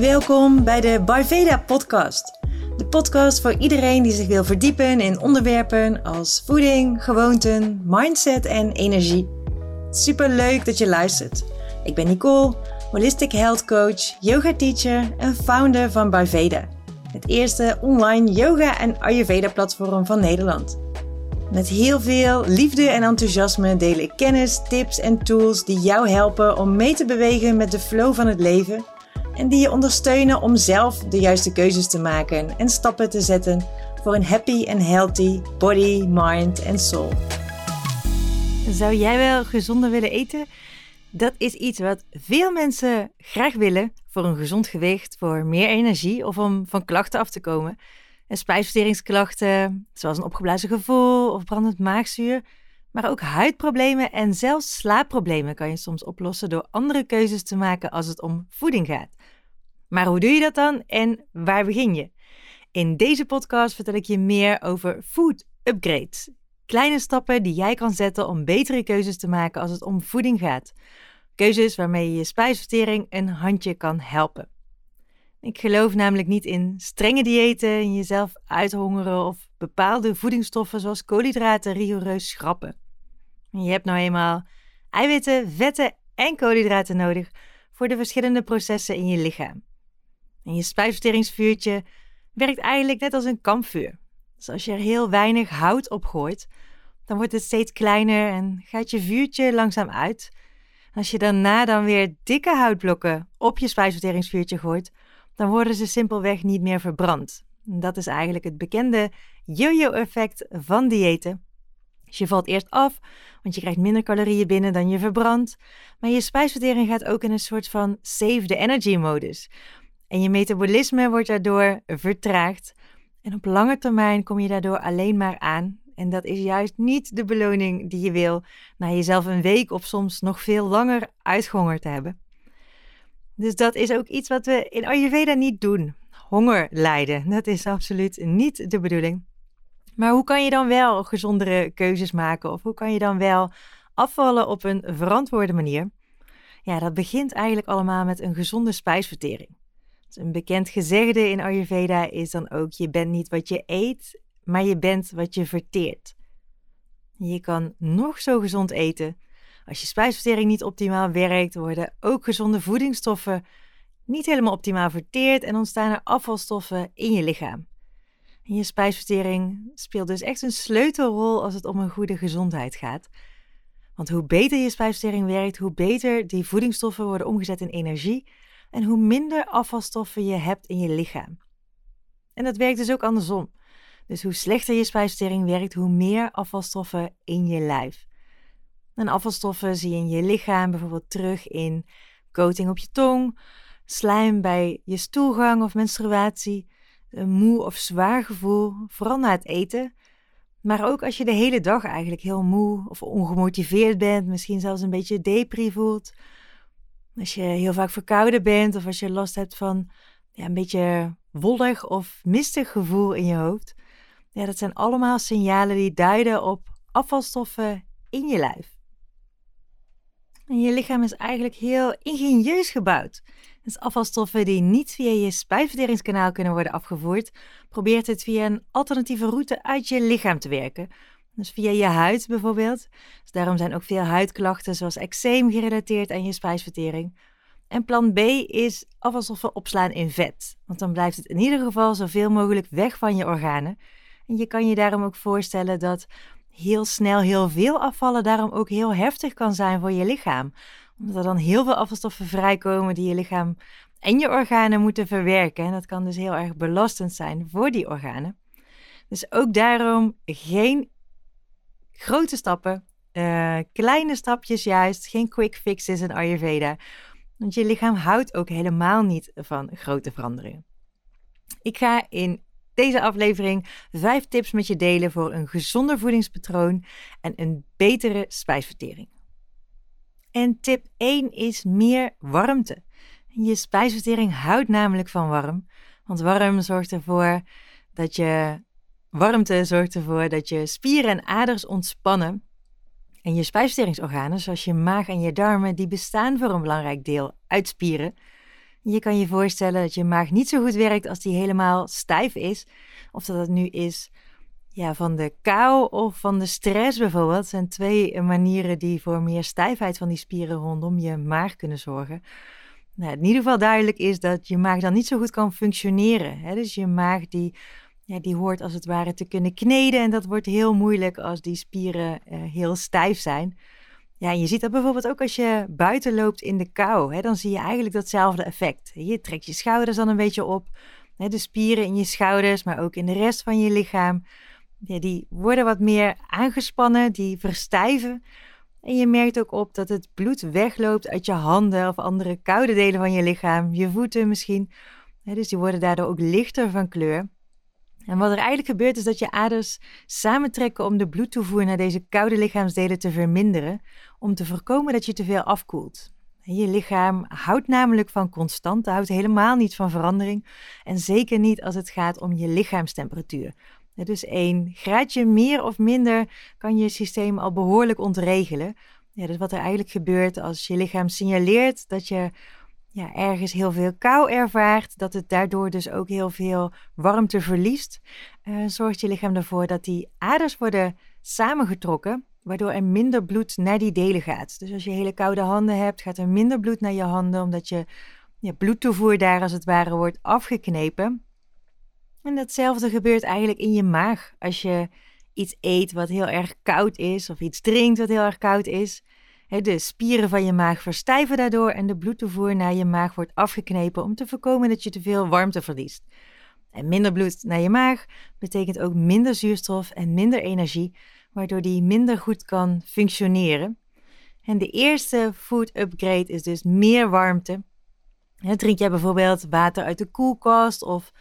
Welkom bij de Ayurveda podcast. De podcast voor iedereen die zich wil verdiepen in onderwerpen als voeding, gewoonten, mindset en energie. Super leuk dat je luistert. Ik ben Nicole, holistic health coach, yoga teacher en founder van Ayurveda. Het eerste online yoga en Ayurveda platform van Nederland. Met heel veel liefde en enthousiasme deel ik kennis, tips en tools die jou helpen om mee te bewegen met de flow van het leven en die je ondersteunen om zelf de juiste keuzes te maken en stappen te zetten voor een happy en healthy body, mind en soul. Zou jij wel gezonder willen eten? Dat is iets wat veel mensen graag willen voor een gezond gewicht, voor meer energie of om van klachten af te komen. En spijsverteringsklachten, zoals een opgeblazen gevoel of brandend maagzuur, maar ook huidproblemen en zelfs slaapproblemen kan je soms oplossen door andere keuzes te maken als het om voeding gaat. Maar hoe doe je dat dan en waar begin je? In deze podcast vertel ik je meer over food upgrades. Kleine stappen die jij kan zetten om betere keuzes te maken als het om voeding gaat. Keuzes waarmee je je spijsvertering een handje kan helpen. Ik geloof namelijk niet in strenge diëten, jezelf uithongeren of bepaalde voedingsstoffen zoals koolhydraten rigoureus schrappen. Je hebt nou eenmaal eiwitten, vetten en koolhydraten nodig voor de verschillende processen in je lichaam. En je spijsverteringsvuurtje werkt eigenlijk net als een kampvuur. Dus als je er heel weinig hout op gooit, dan wordt het steeds kleiner en gaat je vuurtje langzaam uit. als je daarna dan weer dikke houtblokken op je spijsverteringsvuurtje gooit, dan worden ze simpelweg niet meer verbrand. Dat is eigenlijk het bekende yo-yo-effect van diëten. Dus je valt eerst af, want je krijgt minder calorieën binnen dan je verbrandt. Maar je spijsvertering gaat ook in een soort van save the energy modus. En je metabolisme wordt daardoor vertraagd. En op lange termijn kom je daardoor alleen maar aan. En dat is juist niet de beloning die je wil na jezelf een week of soms nog veel langer uitgehongerd te hebben. Dus dat is ook iets wat we in Ayurveda niet doen. Honger lijden, dat is absoluut niet de bedoeling. Maar hoe kan je dan wel gezondere keuzes maken? Of hoe kan je dan wel afvallen op een verantwoorde manier? Ja, dat begint eigenlijk allemaal met een gezonde spijsvertering. Een bekend gezegde in Ayurveda is dan ook: je bent niet wat je eet, maar je bent wat je verteert. Je kan nog zo gezond eten. Als je spijsvertering niet optimaal werkt, worden ook gezonde voedingsstoffen niet helemaal optimaal verteerd en ontstaan er afvalstoffen in je lichaam. Je spijsvertering speelt dus echt een sleutelrol als het om een goede gezondheid gaat. Want hoe beter je spijsvertering werkt, hoe beter die voedingsstoffen worden omgezet in energie en hoe minder afvalstoffen je hebt in je lichaam. En dat werkt dus ook andersom. Dus hoe slechter je spijsvertering werkt, hoe meer afvalstoffen in je lijf. En afvalstoffen zie je in je lichaam bijvoorbeeld terug in coating op je tong, slijm bij je stoelgang of menstruatie, een moe of zwaar gevoel, vooral na het eten. Maar ook als je de hele dag eigenlijk heel moe of ongemotiveerd bent, misschien zelfs een beetje depri voelt, als je heel vaak verkouden bent of als je last hebt van ja, een beetje wollig of mistig gevoel in je hoofd. Ja, dat zijn allemaal signalen die duiden op afvalstoffen in je lijf. En je lichaam is eigenlijk heel ingenieus gebouwd. Dus afvalstoffen die niet via je spijsverteringskanaal kunnen worden afgevoerd, probeert het via een alternatieve route uit je lichaam te werken, dus via je huid bijvoorbeeld. Dus daarom zijn ook veel huidklachten zoals eczeem gerelateerd aan je spijsvertering. En plan B is afvalstoffen opslaan in vet. Want dan blijft het in ieder geval zoveel mogelijk weg van je organen. En je kan je daarom ook voorstellen dat heel snel heel veel afvallen daarom ook heel heftig kan zijn voor je lichaam. Omdat er dan heel veel afvalstoffen vrijkomen die je lichaam en je organen moeten verwerken. En dat kan dus heel erg belastend zijn voor die organen. Dus ook daarom geen grote stappen, uh, kleine stapjes juist, geen quick fixes in Ayurveda. Want je lichaam houdt ook helemaal niet van grote veranderingen. Ik ga in deze aflevering vijf tips met je delen voor een gezonder voedingspatroon en een betere spijsvertering. En tip 1 is meer warmte. Je spijsvertering houdt namelijk van warm, want warm zorgt ervoor dat je Warmte zorgt ervoor dat je spieren en aders ontspannen. En je spijsverteringsorganen, zoals je maag en je darmen, die bestaan voor een belangrijk deel uit spieren. Je kan je voorstellen dat je maag niet zo goed werkt als die helemaal stijf is. Of dat het nu is ja, van de kou of van de stress bijvoorbeeld. Dat zijn twee manieren die voor meer stijfheid van die spieren rondom je maag kunnen zorgen. Nou, in ieder geval duidelijk is dat je maag dan niet zo goed kan functioneren. Hè? Dus je maag die, ja, die hoort als het ware te kunnen kneden. En dat wordt heel moeilijk als die spieren uh, heel stijf zijn. Ja, en je ziet dat bijvoorbeeld ook als je buiten loopt in de kou. Hè, dan zie je eigenlijk datzelfde effect. Je trekt je schouders dan een beetje op. Hè, de spieren in je schouders, maar ook in de rest van je lichaam. Ja, die worden wat meer aangespannen, die verstijven. En je merkt ook op dat het bloed wegloopt uit je handen of andere koude delen van je lichaam, je voeten misschien. dus die worden daardoor ook lichter van kleur. En wat er eigenlijk gebeurt is dat je aders samentrekken om de bloedtoevoer naar deze koude lichaamsdelen te verminderen, om te voorkomen dat je te veel afkoelt. Je lichaam houdt namelijk van constante, houdt helemaal niet van verandering en zeker niet als het gaat om je lichaamstemperatuur. Dus één graadje meer of minder kan je systeem al behoorlijk ontregelen. Ja, dus wat er eigenlijk gebeurt als je lichaam signaleert dat je ja, ergens heel veel kou ervaart, dat het daardoor dus ook heel veel warmte verliest, uh, zorgt je lichaam ervoor dat die aders worden samengetrokken, waardoor er minder bloed naar die delen gaat. Dus als je hele koude handen hebt, gaat er minder bloed naar je handen, omdat je bloedtoevoer daar als het ware wordt afgeknepen. En datzelfde gebeurt eigenlijk in je maag. Als je iets eet wat heel erg koud is, of iets drinkt wat heel erg koud is. De spieren van je maag verstijven daardoor en de bloedtoevoer naar je maag wordt afgeknepen om te voorkomen dat je te veel warmte verliest. En minder bloed naar je maag betekent ook minder zuurstof en minder energie, waardoor die minder goed kan functioneren. En de eerste food upgrade is dus meer warmte. Drink jij bijvoorbeeld water uit de koelkast of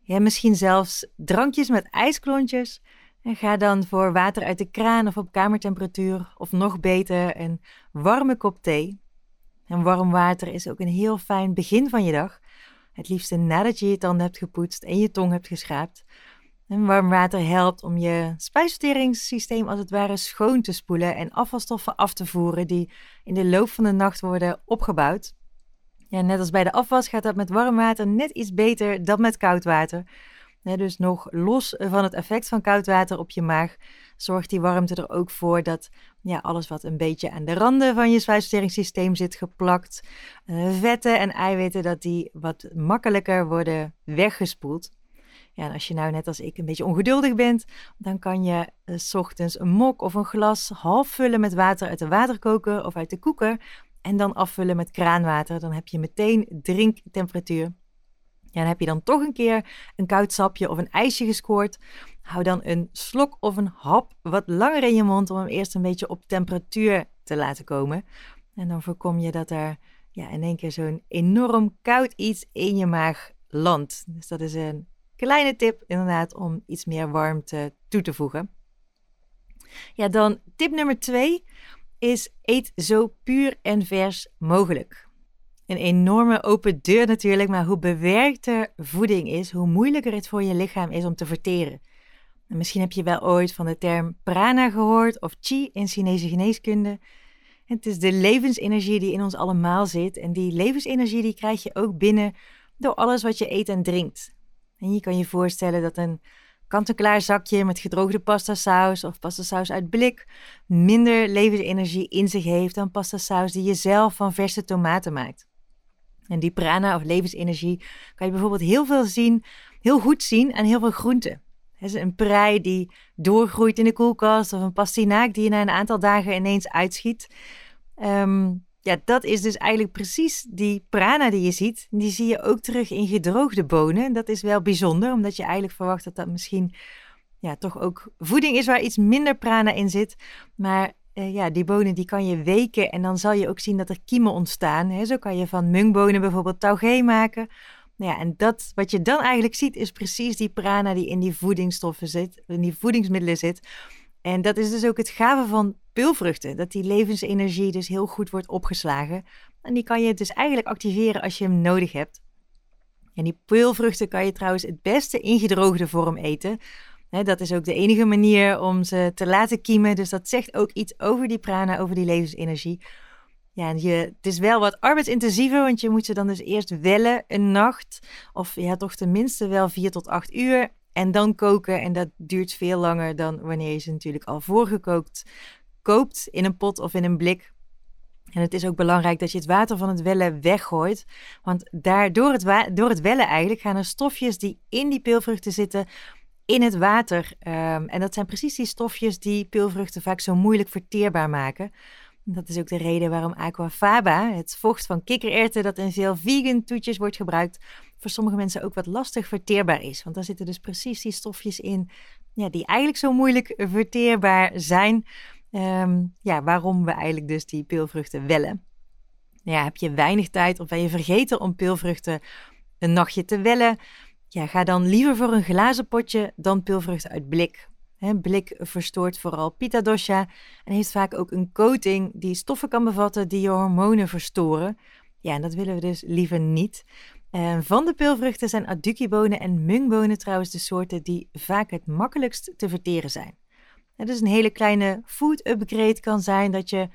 ja, misschien zelfs drankjes met ijsklontjes. En ga dan voor water uit de kraan of op kamertemperatuur, of nog beter, een warme kop thee. En warm water is ook een heel fijn begin van je dag. Het liefste nadat je je tanden hebt gepoetst en je tong hebt geschraapt. En warm water helpt om je spijsverteringssysteem als het ware schoon te spoelen en afvalstoffen af te voeren die in de loop van de nacht worden opgebouwd. Ja, net als bij de afwas gaat dat met warm water net iets beter dan met koud water. Dus nog los van het effect van koud water op je maag, zorgt die warmte er ook voor dat ja, alles wat een beetje aan de randen van je spijsverteringssysteem zit geplakt, uh, vetten en eiwitten, dat die wat makkelijker worden weggespoeld. Ja, en als je nou net als ik een beetje ongeduldig bent, dan kan je uh, s ochtends een mok of een glas half vullen met water uit de waterkoker of uit de koeker. En dan afvullen met kraanwater. Dan heb je meteen drinktemperatuur. Ja, en heb je dan toch een keer een koud sapje of een ijsje gescoord, hou dan een slok of een hap wat langer in je mond om hem eerst een beetje op temperatuur te laten komen. En dan voorkom je dat er ja, in één keer zo'n enorm koud iets in je maag landt. Dus dat is een kleine tip inderdaad om iets meer warmte toe te voegen. Ja, dan tip nummer twee is eet zo puur en vers mogelijk. Een enorme open deur natuurlijk, maar hoe bewerkter voeding is, hoe moeilijker het voor je lichaam is om te verteren. En misschien heb je wel ooit van de term prana gehoord of chi in Chinese geneeskunde. Het is de levensenergie die in ons allemaal zit en die levensenergie die krijg je ook binnen door alles wat je eet en drinkt. En je kan je voorstellen dat een kant-en-klaar zakje met gedroogde pastasaus of pastasaus uit blik minder levensenergie in zich heeft dan pastasaus die je zelf van verse tomaten maakt. En die prana of levensenergie kan je bijvoorbeeld heel veel zien, heel goed zien aan heel veel groenten. een prei die doorgroeit in de koelkast of een pastinaak die je na een aantal dagen ineens uitschiet. Um, ja, dat is dus eigenlijk precies die prana die je ziet. Die zie je ook terug in gedroogde bonen. Dat is wel bijzonder, omdat je eigenlijk verwacht dat dat misschien ja, toch ook voeding is waar iets minder prana in zit. Maar eh, ja, die bonen die kan je weken en dan zal je ook zien dat er kiemen ontstaan. Hè. Zo kan je van mungbonen bijvoorbeeld taugé maken. Nou ja, en dat wat je dan eigenlijk ziet is precies die prana die in die voedingsstoffen zit, in die voedingsmiddelen zit. En dat is dus ook het gave van peulvruchten, dat die levensenergie dus heel goed wordt opgeslagen. En die kan je dus eigenlijk activeren als je hem nodig hebt. En die peulvruchten kan je trouwens het beste in gedroogde vorm eten. Dat is ook de enige manier om ze te laten kiemen. Dus dat zegt ook iets over die prana, over die levensenergie. Ja, je, het is wel wat arbeidsintensiever, want je moet ze dan dus eerst wellen een nacht. Of ja, toch tenminste wel vier tot acht uur. En dan koken. En dat duurt veel langer dan wanneer je ze natuurlijk al voorgekookt koopt in een pot of in een blik. En het is ook belangrijk dat je het water van het wellen weggooit. Want daar, door, het door het wellen eigenlijk gaan er stofjes die in die peulvruchten zitten in het water. Um, en dat zijn precies die stofjes die peulvruchten vaak zo moeilijk verteerbaar maken. Dat is ook de reden waarom aquafaba, het vocht van kikkererwten dat in veel vegan toetjes wordt gebruikt, voor sommige mensen ook wat lastig verteerbaar is. Want daar zitten dus precies die stofjes in ja, die eigenlijk zo moeilijk verteerbaar zijn. Ehm, ja, waarom we eigenlijk dus die peulvruchten wellen. Ja, heb je weinig tijd of ben je vergeten om peulvruchten een nachtje te wellen? Ja, ga dan liever voor een glazen potje dan peulvruchten uit blik. Blik verstoort vooral pita dosha en heeft vaak ook een coating die stoffen kan bevatten die je hormonen verstoren. Ja, en dat willen we dus liever niet. En van de peulvruchten zijn adukibonen en mungbonen trouwens de soorten die vaak het makkelijkst te verteren zijn. Het is een hele kleine food upgrade kan zijn dat je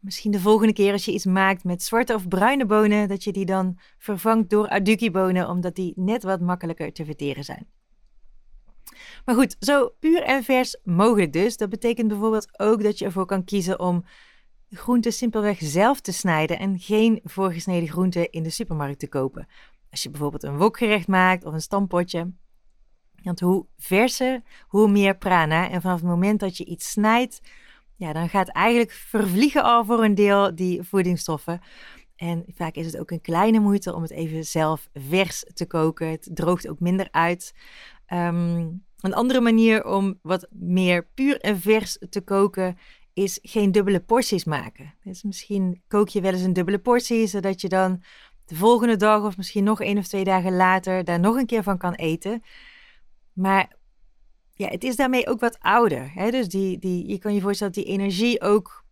misschien de volgende keer als je iets maakt met zwarte of bruine bonen, dat je die dan vervangt door aduki-bonen, omdat die net wat makkelijker te verteren zijn. Maar goed, zo puur en vers mogelijk dus. Dat betekent bijvoorbeeld ook dat je ervoor kan kiezen om groenten simpelweg zelf te snijden en geen voorgesneden groenten in de supermarkt te kopen. Als je bijvoorbeeld een wokgerecht maakt of een stampotje. Want hoe verser, hoe meer prana. En vanaf het moment dat je iets snijdt, ja, dan gaat eigenlijk vervliegen al voor een deel die voedingsstoffen. En vaak is het ook een kleine moeite om het even zelf vers te koken. Het droogt ook minder uit. Ehm, een andere manier om wat meer puur en vers te koken is geen dubbele porties maken. Dus misschien kook je wel eens een dubbele portie, zodat je dan de volgende dag of misschien nog één of twee dagen later daar nog een keer van kan eten. Maar ja, het is daarmee ook wat ouder. Hè? Dus die, die, je kan je voorstellen dat die energie ook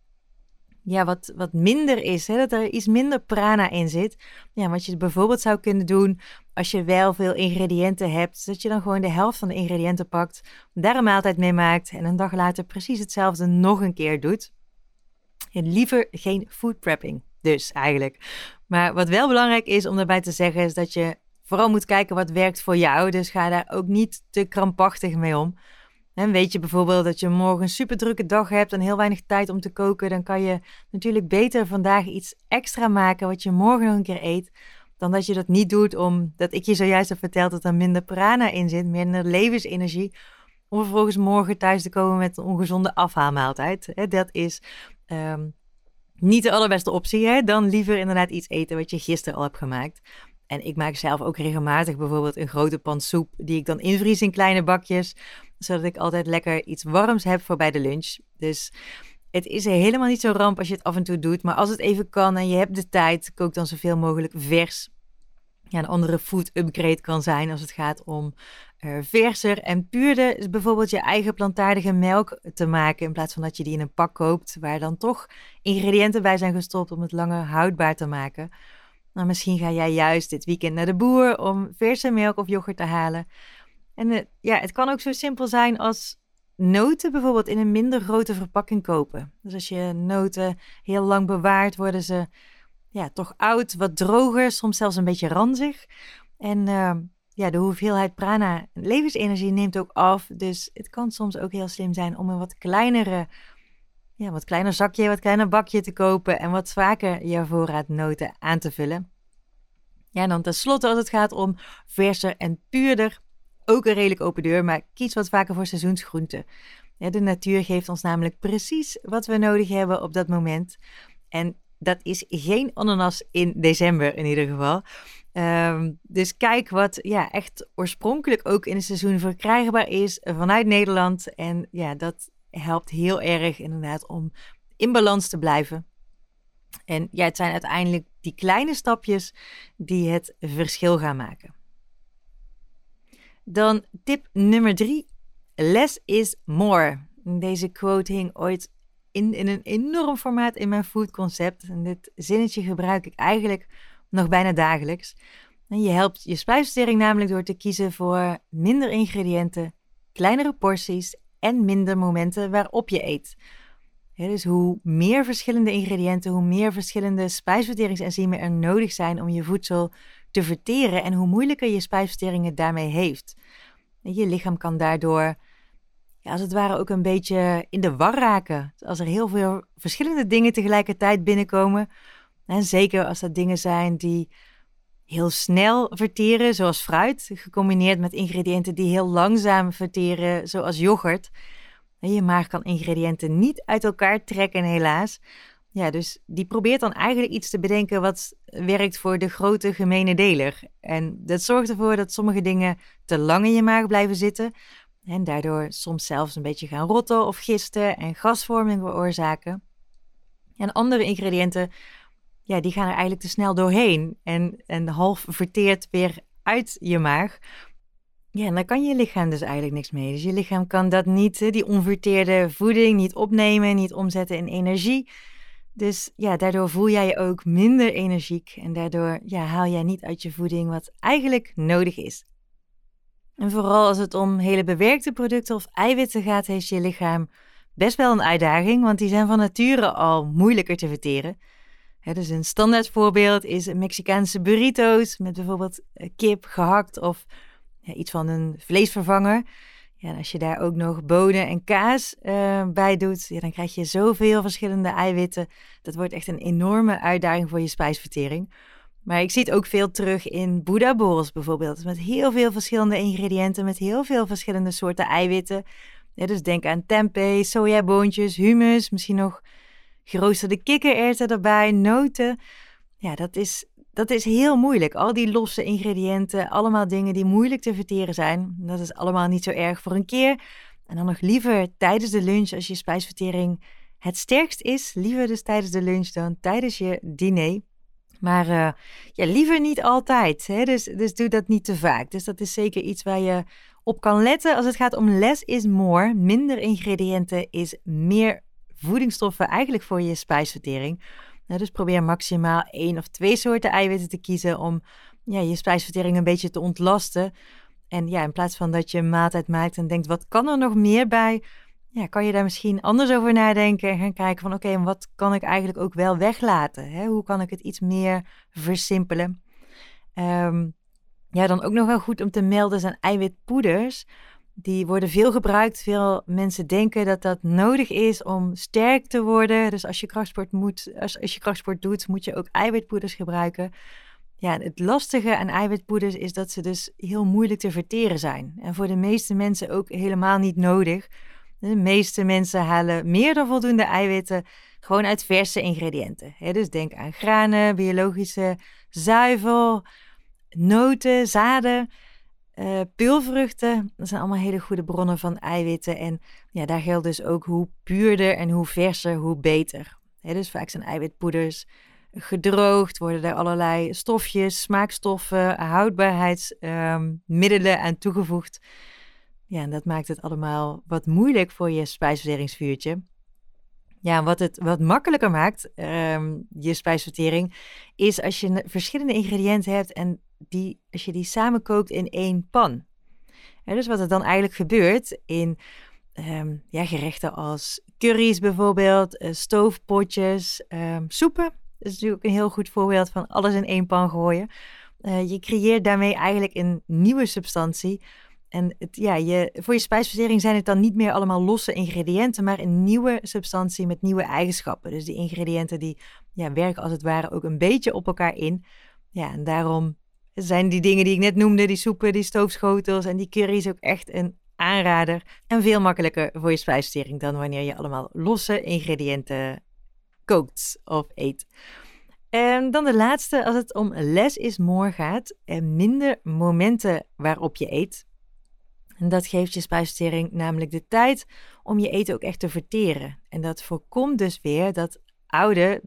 ja, wat, wat minder is. Hè? Dat er iets minder prana in zit. Ja, wat je bijvoorbeeld zou kunnen doen als je wel veel ingrediënten hebt. Dat je dan gewoon de helft van de ingrediënten pakt. Daar een maaltijd mee maakt. En een dag later precies hetzelfde nog een keer doet. En liever geen food prepping. Dus eigenlijk. Maar wat wel belangrijk is om daarbij te zeggen is dat je vooral moet kijken wat werkt voor jou. Dus ga daar ook niet te krampachtig mee om. En weet je bijvoorbeeld dat je morgen een super drukke dag hebt en heel weinig tijd om te koken, dan kan je natuurlijk beter vandaag iets extra maken wat je morgen nog een keer eet, dan dat je dat niet doet omdat ik je zojuist heb verteld dat er minder prana in zit, minder levensenergie, om vervolgens morgen thuis te komen met een ongezonde afhaalmaaltijd. Dat is um, niet de allerbeste optie. Hè? Dan liever inderdaad iets eten wat je gisteren al hebt gemaakt. En ik maak zelf ook regelmatig bijvoorbeeld een grote pan soep die ik dan invries in kleine bakjes, zodat ik altijd lekker iets warms heb voor bij de lunch. Dus het is helemaal niet zo ramp als je het af en toe doet, maar als het even kan en je hebt de tijd, kook dan zoveel mogelijk vers. Ja, een andere food upgrade kan zijn als het gaat om uh, verser en puurder. Dus bijvoorbeeld je eigen plantaardige melk te maken in plaats van dat je die in een pak koopt waar dan toch ingrediënten bij zijn gestopt om het langer houdbaar te maken. Nou, misschien ga jij juist dit weekend naar de boer om verse melk of yoghurt te halen. En uh, ja, het kan ook zo simpel zijn als noten bijvoorbeeld in een minder grote verpakking kopen. Dus als je noten heel lang bewaart, worden ze ja, toch oud, wat droger, soms zelfs een beetje ranzig. En uh, ja, de hoeveelheid prana, levensenergie, neemt ook af. Dus het kan soms ook heel slim zijn om een wat kleinere ja, wat kleiner zakje, wat kleiner bakje te kopen en wat vaker je voorraad noten aan te vullen. Ja, en dan tenslotte als het gaat om verser en puurder, ook een redelijk open deur, maar kies wat vaker voor seizoensgroenten. De natuur geeft ons namelijk precies wat we nodig hebben op dat moment. En dat is geen ananas in december in ieder geval. Ehm, dus kijk wat ja, echt oorspronkelijk ook in het seizoen verkrijgbaar is vanuit Nederland. En ja, dat helpt heel erg inderdaad om in balans te blijven. En ja, het zijn uiteindelijk die kleine stapjes die het verschil gaan maken. Dan tip nummer drie. Less is more. Deze quote hing ooit in, in een enorm formaat in mijn food concept. En dit zinnetje gebruik ik eigenlijk nog bijna dagelijks. En je helpt je spijsvertering namelijk door te kiezen voor minder ingrediënten, kleinere porties en minder momenten waarop je eet. dus hoe meer verschillende ingrediënten, hoe meer verschillende spijsverteringsenzymen er nodig zijn om je voedsel te verteren en hoe moeilijker je spijsvertering het daarmee heeft. Je lichaam kan daardoor, ja, als het ware, ook een beetje in de war raken. Als er heel veel verschillende dingen tegelijkertijd binnenkomen, en zeker als dat dingen zijn die heel snel verteren, zoals fruit, gecombineerd met ingrediënten die heel langzaam verteren, zoals yoghurt. Je maag kan ingrediënten niet uit elkaar trekken, helaas. Ja, dus die probeert dan eigenlijk iets te bedenken wat werkt voor de grote gemene deler. En dat zorgt ervoor dat sommige dingen te lang in je maag blijven zitten. En daardoor soms zelfs een beetje gaan rotten of gisten en gasvorming veroorzaken. En andere ingrediënten ja, die gaan er eigenlijk te snel doorheen en, en half verteerd weer uit je maag. Ja, en dan kan je lichaam dus eigenlijk niks mee. Dus je lichaam kan dat niet, die onverteerde voeding, niet opnemen, niet omzetten in energie. Dus ja, daardoor voel jij je ook minder energiek en daardoor ja, haal jij niet uit je voeding wat eigenlijk nodig is. En vooral als het om hele bewerkte producten of eiwitten gaat, heeft je lichaam best wel een uitdaging, want die zijn van nature al moeilijker te verteren dus een standaard voorbeeld is Mexicaanse burrito's met bijvoorbeeld eh, kip gehakt of ja, iets van een vleesvervanger. Ja, en als je daar ook nog bonen en kaas uh, bij doet, ja, dan krijg je zoveel verschillende eiwitten. Dat wordt echt een enorme uitdaging voor je spijsvertering. Maar ik zie het ook veel terug in Buddha bowls bijvoorbeeld. Met heel veel verschillende ingrediënten, met heel veel verschillende soorten eiwitten. Dus denk aan tempeh, sojaboontjes, hummus, misschien nog geroosterde kikkererwten erbij, noten. Ja, dat is, dat is heel moeilijk. Al die losse ingrediënten, allemaal dingen die moeilijk te verteren zijn. Dat is allemaal niet zo erg voor een keer. En dan nog liever tijdens de lunch als je spijsvertering het sterkst is. Liever dus tijdens de lunch dan tijdens je diner. Maar uh, ja, liever niet altijd. Hè? Dus, dus doe dat niet te vaak. Dus dat is zeker iets waar je op kan letten als het gaat om less is more. Minder ingrediënten is meer voedingsstoffen eigenlijk voor je spijsvertering. dus probeer maximaal één of twee soorten eiwitten te kiezen om ja, je spijsvertering een beetje te ontlasten. En ja, in plaats van dat je een maaltijd maakt en denkt, wat kan er nog meer bij? Ja, kan je daar misschien anders over nadenken en gaan kijken van, oké, wat kan ik eigenlijk ook wel weglaten? Hè? Hoe kan ik het iets meer versimpelen? Um, ja, dan ook nog wel goed om te melden zijn eiwitpoeders. Die worden veel gebruikt. Veel mensen denken dat dat nodig is om sterk te worden. Dus als je krachtsport, moet, als, als je doet, moet je ook eiwitpoeders gebruiken. Ja, het lastige aan eiwitpoeders is dat ze dus heel moeilijk te verteren zijn. En voor de meeste mensen ook helemaal niet nodig. De meeste mensen halen meer dan voldoende eiwitten gewoon uit verse ingrediënten. dus denk aan granen, biologische zuivel, noten, zaden. Uh, peulvruchten, dat zijn allemaal hele goede bronnen van eiwitten. En ja, daar geldt dus ook hoe puurder en hoe verser, hoe beter. dus vaak zijn eiwitpoeders gedroogd, worden er allerlei stofjes, smaakstoffen, houdbaarheidsmiddelen um, aan toegevoegd. Ja, en dat maakt het allemaal wat moeilijk voor je spijsverteringsvuurtje. Ja, wat het wat makkelijker maakt, um, je spijsvertering, is als je verschillende ingrediënten hebt en die, als je die samenkookt in één pan. Dus wat er dan eigenlijk gebeurt in um, ja, gerechten als curry's bijvoorbeeld, uh, stoofpotjes, um, soepen. Dat is natuurlijk een heel goed voorbeeld van alles in één pan gooien. Uh, je creëert daarmee eigenlijk een nieuwe substantie. En ja, je, voor je spijsvertering zijn het dan niet meer allemaal losse ingrediënten, maar een nieuwe substantie met nieuwe eigenschappen. Dus die ingrediënten die ja, werken als het ware ook een beetje op elkaar in. Ja, en daarom zijn die dingen die ik net noemde, die soepen, die stoofschotels en die curry's ook echt een aanrader. En veel makkelijker voor je spijsvertering dan wanneer je allemaal losse ingrediënten kookt of eet. En dan de laatste, als het om less is more gaat en minder momenten waarop je eet. En dat geeft je spijsvertering namelijk de tijd om je eten ook echt te verteren. En dat voorkomt dus weer dat oude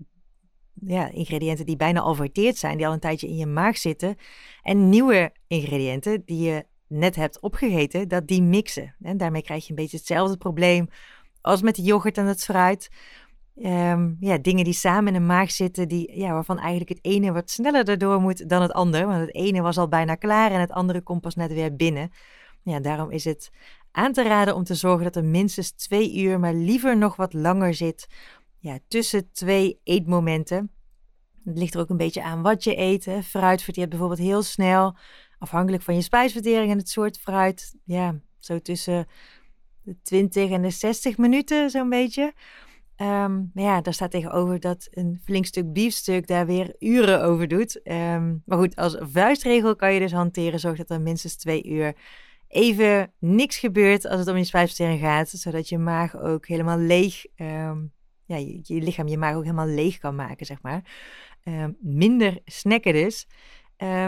ja, ingrediënten die bijna al verteerd zijn, die al een tijdje in je maag zitten, en nieuwe ingrediënten die je net hebt opgegeten, dat die mixen. En daarmee krijg je een beetje hetzelfde probleem als met de yoghurt en het fruit. Um, ja, dingen die samen in de maag zitten, die, ja, waarvan eigenlijk het ene wat sneller erdoor moet dan het andere. Want het ene was al bijna klaar en het andere komt pas net weer binnen. Ja, daarom is het aan te raden om te zorgen dat er minstens twee uur, maar liever nog wat langer zit ja, tussen twee eetmomenten. Het ligt er ook een beetje aan wat je eet. Fruit verteert bijvoorbeeld heel snel, afhankelijk van je spijsvertering en het soort fruit. Ja, zo tussen de 20 en de 60 minuten, zo'n beetje. Um, maar ja, daar staat tegenover dat een flink stuk biefstuk daar weer uren over doet. Um, maar goed, als vuistregel kan je dus hanteren, zorg dat er minstens twee uur even niks gebeurt als het om je spijsvertering gaat, zodat je maag ook helemaal leeg, um, ja, je, lichaam je maag ook helemaal leeg kan maken, zeg maar. minder snacken dus.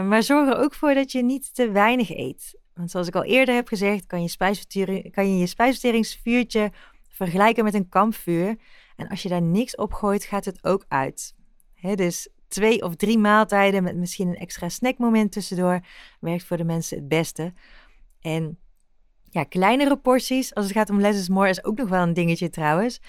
maar zorg er ook voor dat je niet te weinig eet. Want zoals ik al eerder heb gezegd, kan je, kan je je spijsverteringsvuurtje vergelijken met een kampvuur. En als je daar niks op gooit, gaat het ook uit. dus twee of drie maaltijden met misschien een extra snackmoment tussendoor werkt voor de mensen het beste. En ja, kleinere porties, als het gaat om less more, is ook nog wel een dingetje trouwens.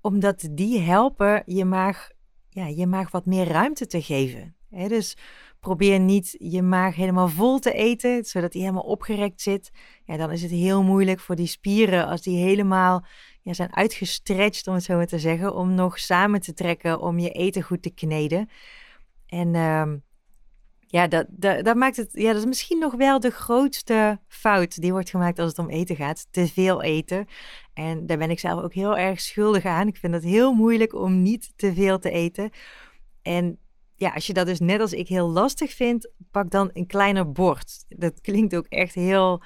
Omdat die helpen je maag, ja, je maag wat meer ruimte te geven. dus probeer niet je maag helemaal vol te eten, zodat die helemaal opgerekt zit. Ja, dan is het heel moeilijk voor die spieren als die helemaal ja, zijn uitgestretched, om het zo maar te zeggen, om nog samen te trekken, om je eten goed te kneden. En uh, ja, dat, dat, maakt het, ja, dat is misschien nog wel de grootste fout die wordt gemaakt als het om eten gaat. Te veel eten. En daar ben ik zelf ook heel erg schuldig aan. Ik vind het heel moeilijk om niet te veel te eten. En ja, als je dat dus net als ik heel lastig vindt, pak dan een kleiner bord. Dat klinkt ook echt heel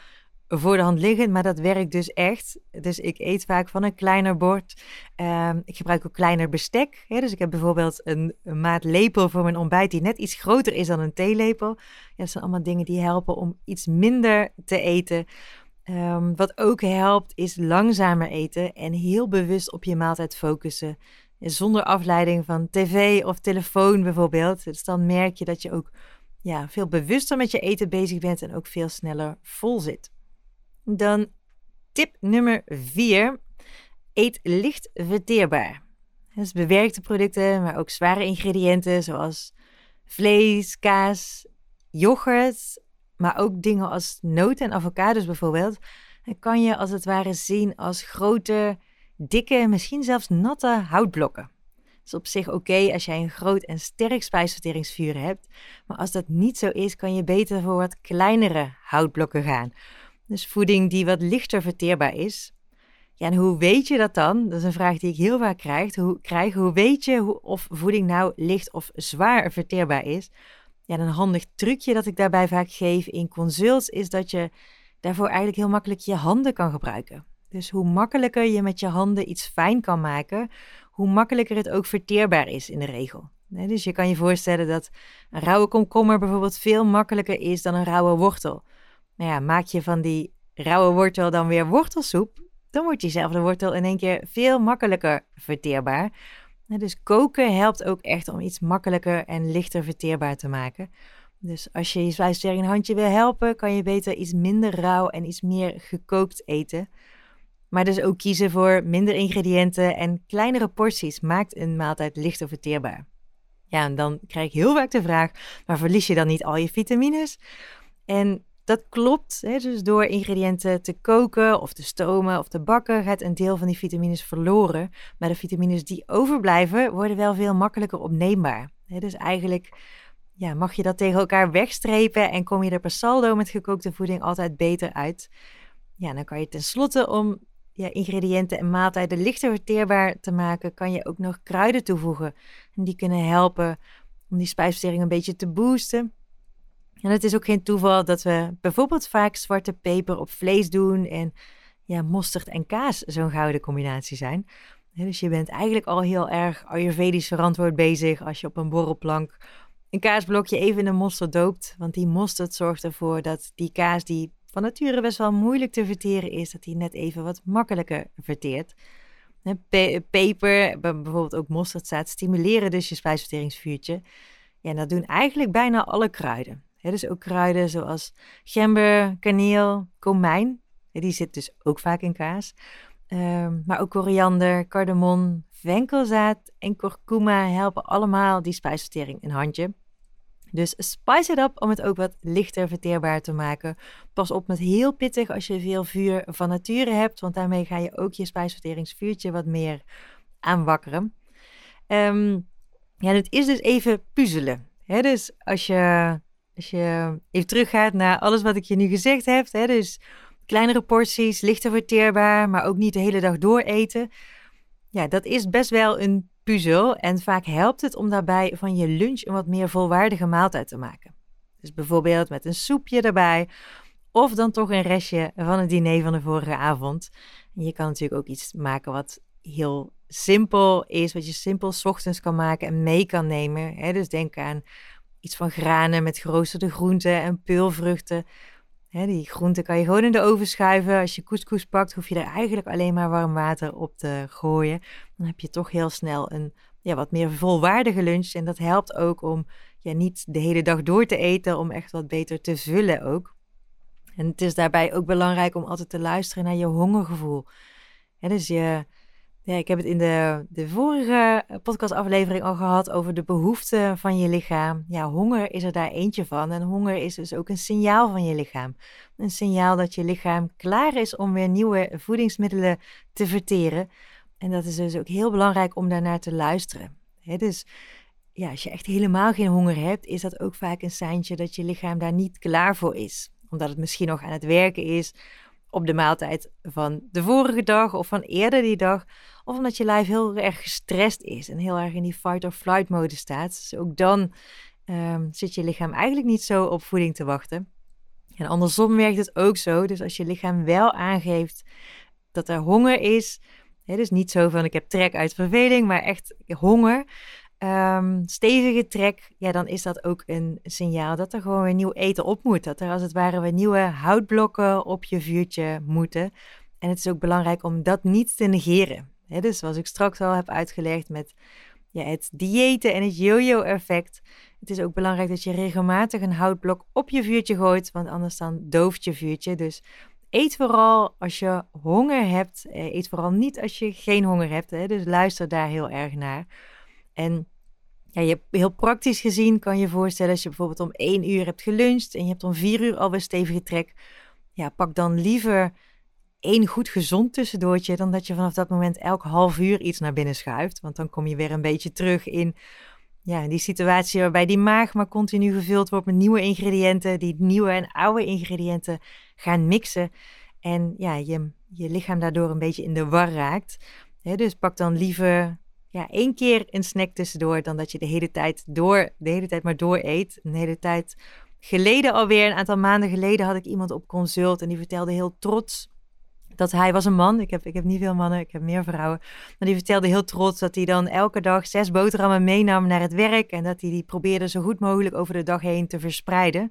voor de hand liggend, maar dat werkt dus echt. Dus ik eet vaak van een kleiner bord. Ehm, ik gebruik ook kleiner bestek. Dus ik heb bijvoorbeeld een, een, maat lepel voor mijn ontbijt die net iets groter is dan een theelepel. Ja, dat zijn allemaal dingen die helpen om iets minder te eten. Ehm, wat ook helpt is langzamer eten en heel bewust op je maaltijd focussen. Zonder afleiding van tv of telefoon bijvoorbeeld. Dus dan merk je dat je ook ja, veel bewuster met je eten bezig bent en ook veel sneller vol zit. Dan tip nummer 4. Eet licht verteerbaar. Dus bewerkte producten, maar ook zware ingrediënten zoals vlees, kaas, yoghurt, maar ook dingen als noten en avocados bijvoorbeeld, kan je als het ware zien als grote, dikke, misschien zelfs natte houtblokken. Dat is op zich oké als jij een groot en sterk spijsverteringsvuur hebt, maar als dat niet zo is, kan je beter voor wat kleinere houtblokken gaan. Dus voeding die wat lichter verteerbaar is. Ja, en hoe weet je dat dan? Dat is een vraag die ik heel vaak krijg. Hoe, krijg, hoe weet je of voeding nou licht of zwaar verteerbaar is? Ja, een handig trucje dat ik daarbij vaak geef in consults is dat je daarvoor eigenlijk heel makkelijk je handen kan gebruiken. Dus hoe makkelijker je met je handen iets fijn kan maken, hoe makkelijker het ook verteerbaar is in de regel. Dus je kan je voorstellen dat een rauwe komkommer bijvoorbeeld veel makkelijker is dan een rauwe wortel. Nou ja, maak je van die rauwe wortel dan weer wortelsoep, dan wordt diezelfde wortel in één keer veel makkelijker verteerbaar. Dus koken helpt ook echt om iets makkelijker en lichter verteerbaar te maken. Dus als je je spijsvertering een handje wil helpen, kan je beter iets minder rauw en iets meer gekookt eten. Maar dus ook kiezen voor minder ingrediënten en kleinere porties maakt een maaltijd lichter verteerbaar. Ja, en dan krijg ik heel vaak de vraag: maar verlies je dan niet al je vitamines? En dat klopt. Hè? Dus door ingrediënten te koken of te stomen of te bakken gaat een deel van die vitamines verloren. Maar de vitamines die overblijven worden wel veel makkelijker opneembaar. Hè? Dus eigenlijk ja, mag je dat tegen elkaar wegstrepen en kom je er per saldo met gekookte voeding altijd beter uit. Ja, dan kan je tenslotte om ja, ingrediënten en maaltijden lichter verteerbaar te maken, kan je ook nog kruiden toevoegen. En die kunnen helpen om die spijsvertering een beetje te boosten. En het is ook geen toeval dat we bijvoorbeeld vaak zwarte peper op vlees doen en ja, mosterd en kaas zo'n gouden combinatie zijn. dus je bent eigenlijk al heel erg ayurvedisch verantwoord bezig als je op een borrelplank een kaasblokje even in de mosterd doopt. Want die mosterd zorgt ervoor dat die kaas die van nature best wel moeilijk te verteren is, dat die net even wat makkelijker verteert. peper, bijvoorbeeld ook mosterdzaad, stimuleren dus je spijsverteringsvuurtje. Ja, en dat doen eigenlijk bijna alle kruiden dus ook kruiden zoals gember, kaneel, komijn. die zit dus ook vaak in kaas. Ehm, maar ook koriander, cardamom, venkelzaad en kurkuma helpen allemaal die spijsvertering een handje. Dus spice it up om het ook wat lichter verteerbaar te maken. Pas op met heel pittig als je veel vuur van nature hebt, want daarmee ga je ook je spijsverteringsvuurtje wat meer aanwakkeren. Um, ja, het is dus even puzzelen. Dus als je, als je even teruggaat naar alles wat ik je nu gezegd heb, hè? dus kleinere porties, lichter verteerbaar, maar ook niet de hele dag door eten. Ja, dat is best wel een puzzel en vaak helpt het om daarbij van je lunch een wat meer volwaardige maaltijd te maken. Dus bijvoorbeeld met een soepje erbij of dan toch een restje van het diner van de vorige avond. Je kan natuurlijk ook iets maken wat heel simpel is, wat je simpel ochtends kan maken en mee kan nemen. Hè? Dus denk aan iets van granen met geroosterde groenten en peulvruchten. Die groenten kan je gewoon in de oven schuiven. Als je couscous pakt, hoef je er eigenlijk alleen maar warm water op te gooien. Dan heb je toch heel snel een ja, wat meer volwaardige lunch. En dat helpt ook om ja, niet de hele dag door te eten, om echt wat beter te vullen ook. En het is daarbij ook belangrijk om altijd te luisteren naar je hongergevoel. Dus je, ja, ik heb het in de, de vorige podcastaflevering al gehad over de behoeften van je lichaam. Ja, honger is er daar eentje van. En honger is dus ook een signaal van je lichaam. Een signaal dat je lichaam klaar is om weer nieuwe voedingsmiddelen te verteren. En dat is dus ook heel belangrijk om daarnaar te luisteren. dus ja, als je echt helemaal geen honger hebt, is dat ook vaak een seintje dat je lichaam daar niet klaar voor is. Omdat het misschien nog aan het werken is op de maaltijd van de vorige dag of van eerder die dag. Of omdat je lijf heel erg gestrest is en heel erg in die fight or flight mode staat. Dus ook dan um, zit je lichaam eigenlijk niet zo op voeding te wachten. En andersom werkt het ook zo. Dus als je lichaam wel aangeeft dat er honger is. Hè, dus niet zo van ik heb trek uit verveling, maar echt honger. Um, stevige trek, ja, dan is dat ook een signaal dat er gewoon weer nieuw eten op moet. Dat er als het ware weer nieuwe houtblokken op je vuurtje moeten. En het is ook belangrijk om dat niet te negeren. dus zoals ik straks al heb uitgelegd met ja, het diëten en het yo-yo-effect. Het is ook belangrijk dat je regelmatig een houtblok op je vuurtje gooit, want anders dan dooft je vuurtje. Dus eet vooral als je honger hebt. Eh, eet vooral niet als je geen honger hebt. Hè? Dus luister daar heel erg naar. En ja, je, heel praktisch gezien kan je voorstellen als je bijvoorbeeld om één uur hebt geluncht en je hebt om vier uur alweer stevige trek. Ja, pak dan liever één goed gezond tussendoortje dan dat je vanaf dat moment elk half uur iets naar binnen schuift. Want dan kom je weer een beetje terug in ja, die situatie waarbij die maag maar continu gevuld wordt met nieuwe ingrediënten, die nieuwe en oude ingrediënten gaan mixen. En ja, je, je lichaam daardoor een beetje in de war raakt. dus pak dan liever ja, één keer een snack tussendoor dan dat je de hele tijd door, de hele tijd maar door eet. Een hele tijd geleden alweer, een aantal maanden geleden had ik iemand op consult en die vertelde heel trots dat hij was een man. Ik heb, ik heb niet veel mannen, ik heb meer vrouwen. Maar die vertelde heel trots dat hij dan elke dag zes boterhammen meenam naar het werk. En dat hij die probeerde zo goed mogelijk over de dag heen te verspreiden.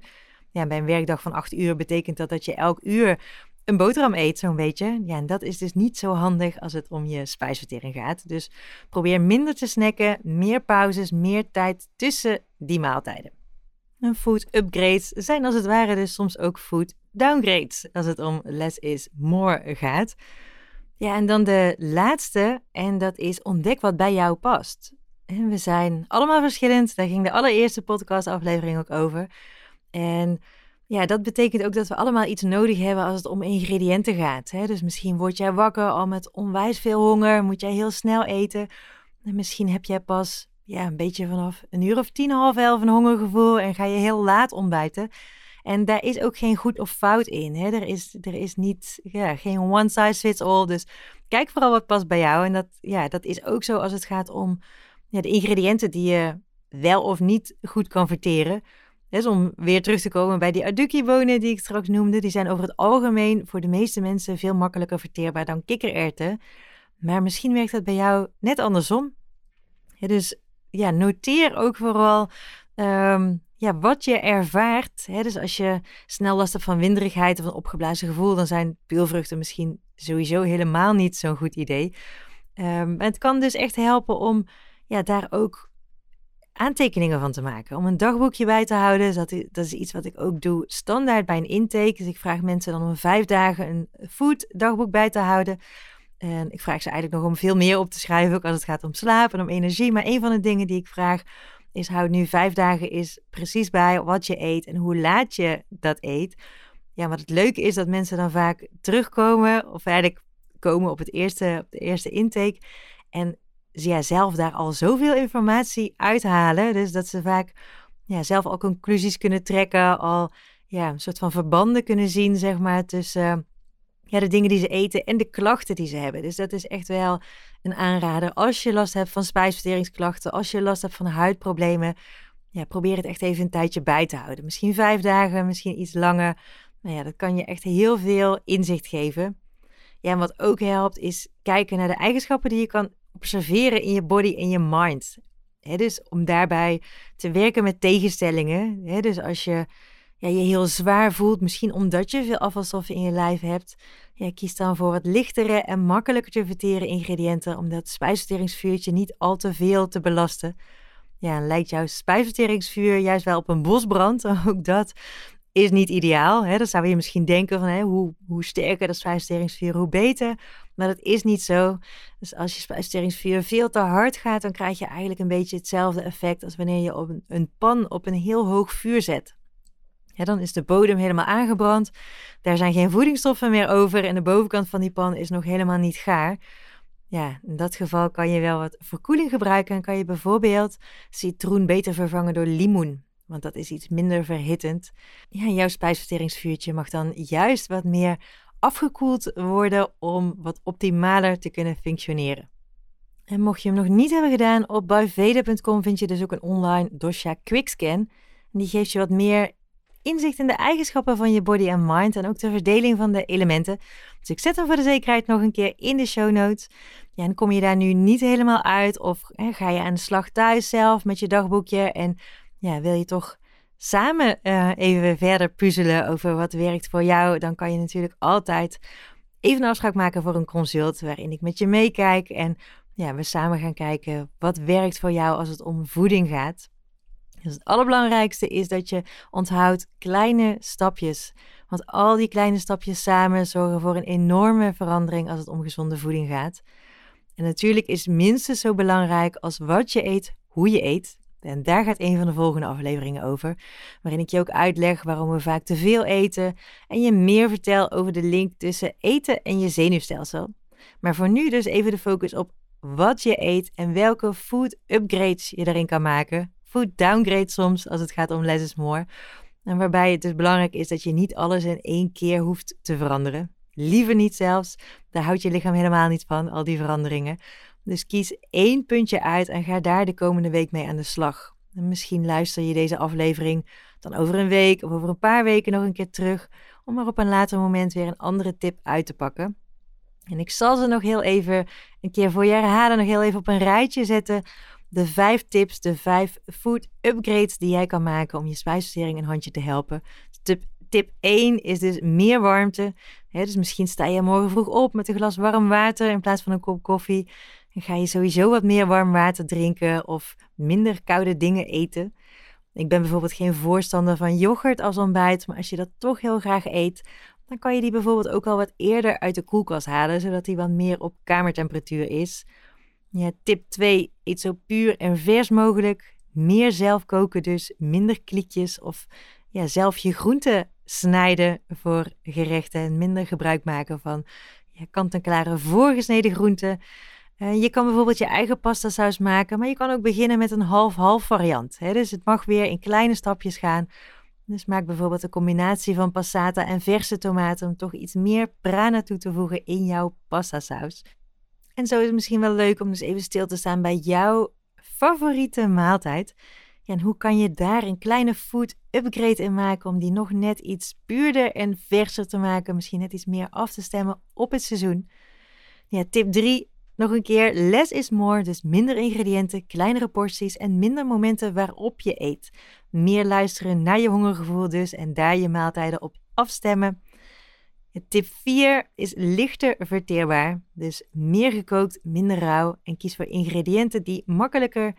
Ja, bij een werkdag van acht uur betekent dat dat je elk uur een boterham eet, zo'n beetje. Ja, en dat is dus niet zo handig als het om je spijsvertering gaat. Dus probeer minder te snacken, meer pauzes, meer tijd tussen die maaltijden. En food upgrades zijn als het ware dus soms ook food downgrades als het om less is more gaat. Ja, en dan de laatste, en dat is ontdek wat bij jou past. En we zijn allemaal verschillend, daar ging de allereerste podcastaflevering ook over. En ja, dat betekent ook dat we allemaal iets nodig hebben als het om ingrediënten gaat. Hè? Dus misschien word jij wakker al met onwijs veel honger, moet jij heel snel eten. En misschien heb jij pas ja, een beetje vanaf een uur of tien, half elf een hongergevoel en ga je heel laat ontbijten. En daar is ook geen goed of fout in. Hè? Er, is, er is niet, ja, geen one size fits all. Dus kijk vooral wat past bij jou. En dat, ja, dat is ook zo als het gaat om ja, de ingrediënten die je wel of niet goed kan verteren. Om weer terug te komen bij die aduki-bonen die ik straks noemde. Die zijn over het algemeen voor de meeste mensen veel makkelijker verteerbaar dan kikkererwten. Maar misschien werkt dat bij jou net andersom. dus ja, noteer ook vooral um, ja, wat je ervaart. Hè? Dus als je snel last hebt van winderigheid of een opgeblazen gevoel, dan zijn peelvruchten misschien sowieso helemaal niet zo'n goed idee. Um, het kan dus echt helpen om ja, daar ook aantekeningen van te maken. Om een dagboekje bij te houden. Dat is, dat is iets wat ik ook doe standaard bij een intake. Dus ik vraag mensen dan om vijf dagen een food dagboek bij te houden. En ik vraag ze eigenlijk nog om veel meer op te schrijven, ook als het gaat om slaap en om energie. Maar een van de dingen die ik vraag is houd nu vijf dagen is precies bij wat je eet en hoe laat je dat eet. Ja, wat het leuke is dat mensen dan vaak terugkomen, of eigenlijk komen op, het eerste, op de eerste intake. En ja, zelf daar al zoveel informatie uithalen. Dus dat ze vaak ja, zelf al conclusies kunnen trekken, al ja, een soort van verbanden kunnen zien, zeg maar, tussen ja, de dingen die ze eten en de klachten die ze hebben. Dus dat is echt wel een aanrader. Als je last hebt van spijsverteringsklachten, als je last hebt van huidproblemen, ja, probeer het echt even een tijdje bij te houden. Misschien vijf dagen, misschien iets langer. Nou ja, dat kan je echt heel veel inzicht geven. Ja, en wat ook helpt is kijken naar de eigenschappen die je kan observeren in je body en je mind. dus om daarbij te werken met tegenstellingen. dus als je ja, je heel zwaar voelt, misschien omdat je veel afvalstoffen in je lijf hebt, ja, kies dan voor wat lichtere en makkelijker te verteren ingrediënten om dat spijsverteringsvuurtje niet al te veel te belasten. Ja, lijkt jouw spijsverteringsvuur juist wel op een bosbrand, ook dat is niet ideaal. Dan zou je misschien denken van hoe, hoe sterker dat spijsverteringsvuur, hoe beter. Maar dat is niet zo. Dus als je spijsverteringsvuur veel te hard gaat, dan krijg je eigenlijk een beetje hetzelfde effect als wanneer je op een, een pan op een heel hoog vuur zet. Dan is de bodem helemaal aangebrand. Daar zijn geen voedingsstoffen meer over en de bovenkant van die pan is nog helemaal niet gaar. Ja, in dat geval kan je wel wat verkoeling gebruiken en kan je bijvoorbeeld citroen beter vervangen door limoen. Want dat is iets minder verhittend. Ja, jouw spijsverteringsvuurtje mag dan juist wat meer afgekoeld worden om wat optimaler te kunnen functioneren. En mocht je hem nog niet hebben gedaan, op buyveda.com vind je dus ook een online dosha quickscan. Die geeft je wat meer inzicht in de eigenschappen van je body en mind en ook de verdeling van de elementen. Dus ik zet hem voor de zekerheid nog een keer in de show notes. Ja, en kom je daar nu niet helemaal uit of hè, ga je aan de slag thuis zelf met je dagboekje en ja, wil je toch samen uh, even verder puzzelen over wat werkt voor jou, dan kan je natuurlijk altijd even een afspraak maken voor een consult waarin ik met je meekijk en ja, we samen gaan kijken wat werkt voor jou als het om voeding gaat. Dus het allerbelangrijkste is dat je onthoudt kleine stapjes. Want al die kleine stapjes samen zorgen voor een enorme verandering als het om gezonde voeding gaat. En natuurlijk is minstens zo belangrijk als wat je eet, hoe je eet. En daar gaat een van de volgende afleveringen over, waarin ik je ook uitleg waarom we vaak te veel eten en je meer vertel over de link tussen eten en je zenuwstelsel. Maar voor nu dus even de focus op wat je eet en welke food upgrades je erin kan maken food downgrade soms als het gaat om less is more. En waarbij het dus belangrijk is dat je niet alles in één keer hoeft te veranderen. Liever niet zelfs. Daar houdt je lichaam helemaal niet van, al die veranderingen. Dus kies één puntje uit en ga daar de komende week mee aan de slag. En misschien luister je deze aflevering dan over een week of over een paar weken nog een keer terug, om er op een later moment weer een andere tip uit te pakken. En ik zal ze nog heel even een keer voor je herhalen, nog heel even op een rijtje zetten, de vijf tips, de vijf food upgrades die jij kan maken om je spijsvertering een handje te helpen. Tip, tip 1 is dus meer warmte. dus misschien sta je morgen vroeg op met een glas warm water in plaats van een kop koffie. En ga je sowieso wat meer warm water drinken of minder koude dingen eten. Ik ben bijvoorbeeld geen voorstander van yoghurt als ontbijt, maar als je dat toch heel graag eet, dan kan je die bijvoorbeeld ook al wat eerder uit de koelkast halen, zodat die wat meer op kamertemperatuur is. Ja, tip 2, eet zo puur en vers mogelijk. Meer zelf koken dus, minder kliekjes of ja, zelf je groenten snijden voor gerechten en minder gebruik maken van ja, kant-en-klare voorgesneden groenten. Uh, je kan bijvoorbeeld je eigen pasta saus maken, maar je kan ook beginnen met een half-half variant. Dus het mag weer in kleine stapjes gaan. Dus maak bijvoorbeeld een combinatie van passata en verse tomaten om toch iets meer prana toe te voegen in jouw pasta saus. En zo is het misschien wel leuk om dus even stil te staan bij jouw favoriete maaltijd. En hoe kan je daar een kleine food upgrade in maken om die nog net iets puurder en verser te maken, misschien net iets meer af te stemmen op het seizoen? Ja, tip 3, nog een keer, less is more, dus minder ingrediënten, kleinere porties en minder momenten waarop je eet. Meer luisteren naar je hongergevoel dus en daar je maaltijden op afstemmen. Tip 4 is lichter verteerbaar. Dus meer gekookt, minder rauw. En kies voor ingrediënten die makkelijker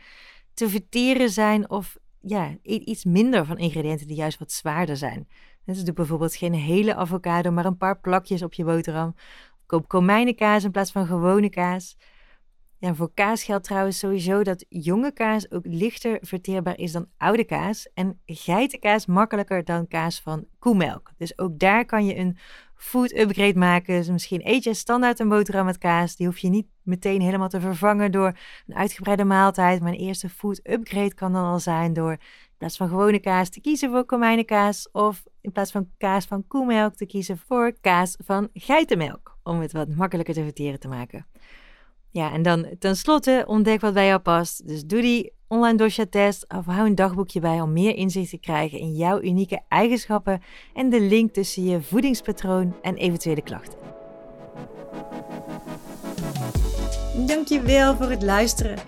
te verteren zijn. Of ja, iets minder van ingrediënten die juist wat zwaarder zijn. Dus doe bijvoorbeeld geen hele avocado, maar een paar plakjes op je boterham. Koop komijnenkaas in plaats van gewone kaas. Ja, voor kaas geldt trouwens sowieso dat jonge kaas ook lichter verteerbaar is dan oude kaas. En geitenkaas makkelijker dan kaas van koemelk. Dus ook daar kan je een food upgrade maken. Dus misschien eet je standaard een boterham met kaas. Die hoef je niet meteen helemaal te vervangen door een uitgebreide maaltijd. Maar een eerste food upgrade kan dan al zijn door in plaats van gewone kaas te kiezen voor komijnenkaas. Of in plaats van kaas van koemelk te kiezen voor kaas van geitenmelk. Om het wat makkelijker te verteren te maken. Ja, en dan tenslotte ontdek wat bij jou past. Dus doe die online dosha-test of hou een dagboekje bij om meer inzicht te krijgen in jouw unieke eigenschappen en de link tussen je voedingspatroon en eventuele klachten. Dankjewel voor het luisteren.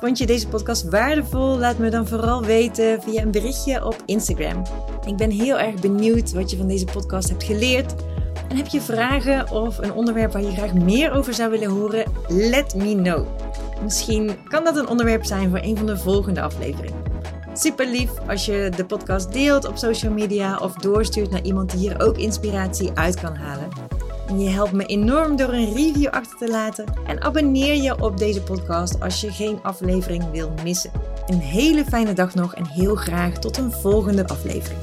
Vond je deze podcast waardevol? Laat me dan vooral weten via een berichtje op Instagram. Ik ben heel erg benieuwd wat je van deze podcast hebt geleerd en heb je vragen of een onderwerp waar je graag meer over zou willen horen? Let me know. Misschien kan dat een onderwerp zijn voor een van de volgende afleveringen. Super lief als je de podcast deelt op social media of doorstuurt naar iemand die hier ook inspiratie uit kan halen. Je helpt me enorm door een review achter te laten en abonneer je op deze podcast als je geen aflevering wil missen. Een hele fijne dag nog en heel graag tot een volgende aflevering.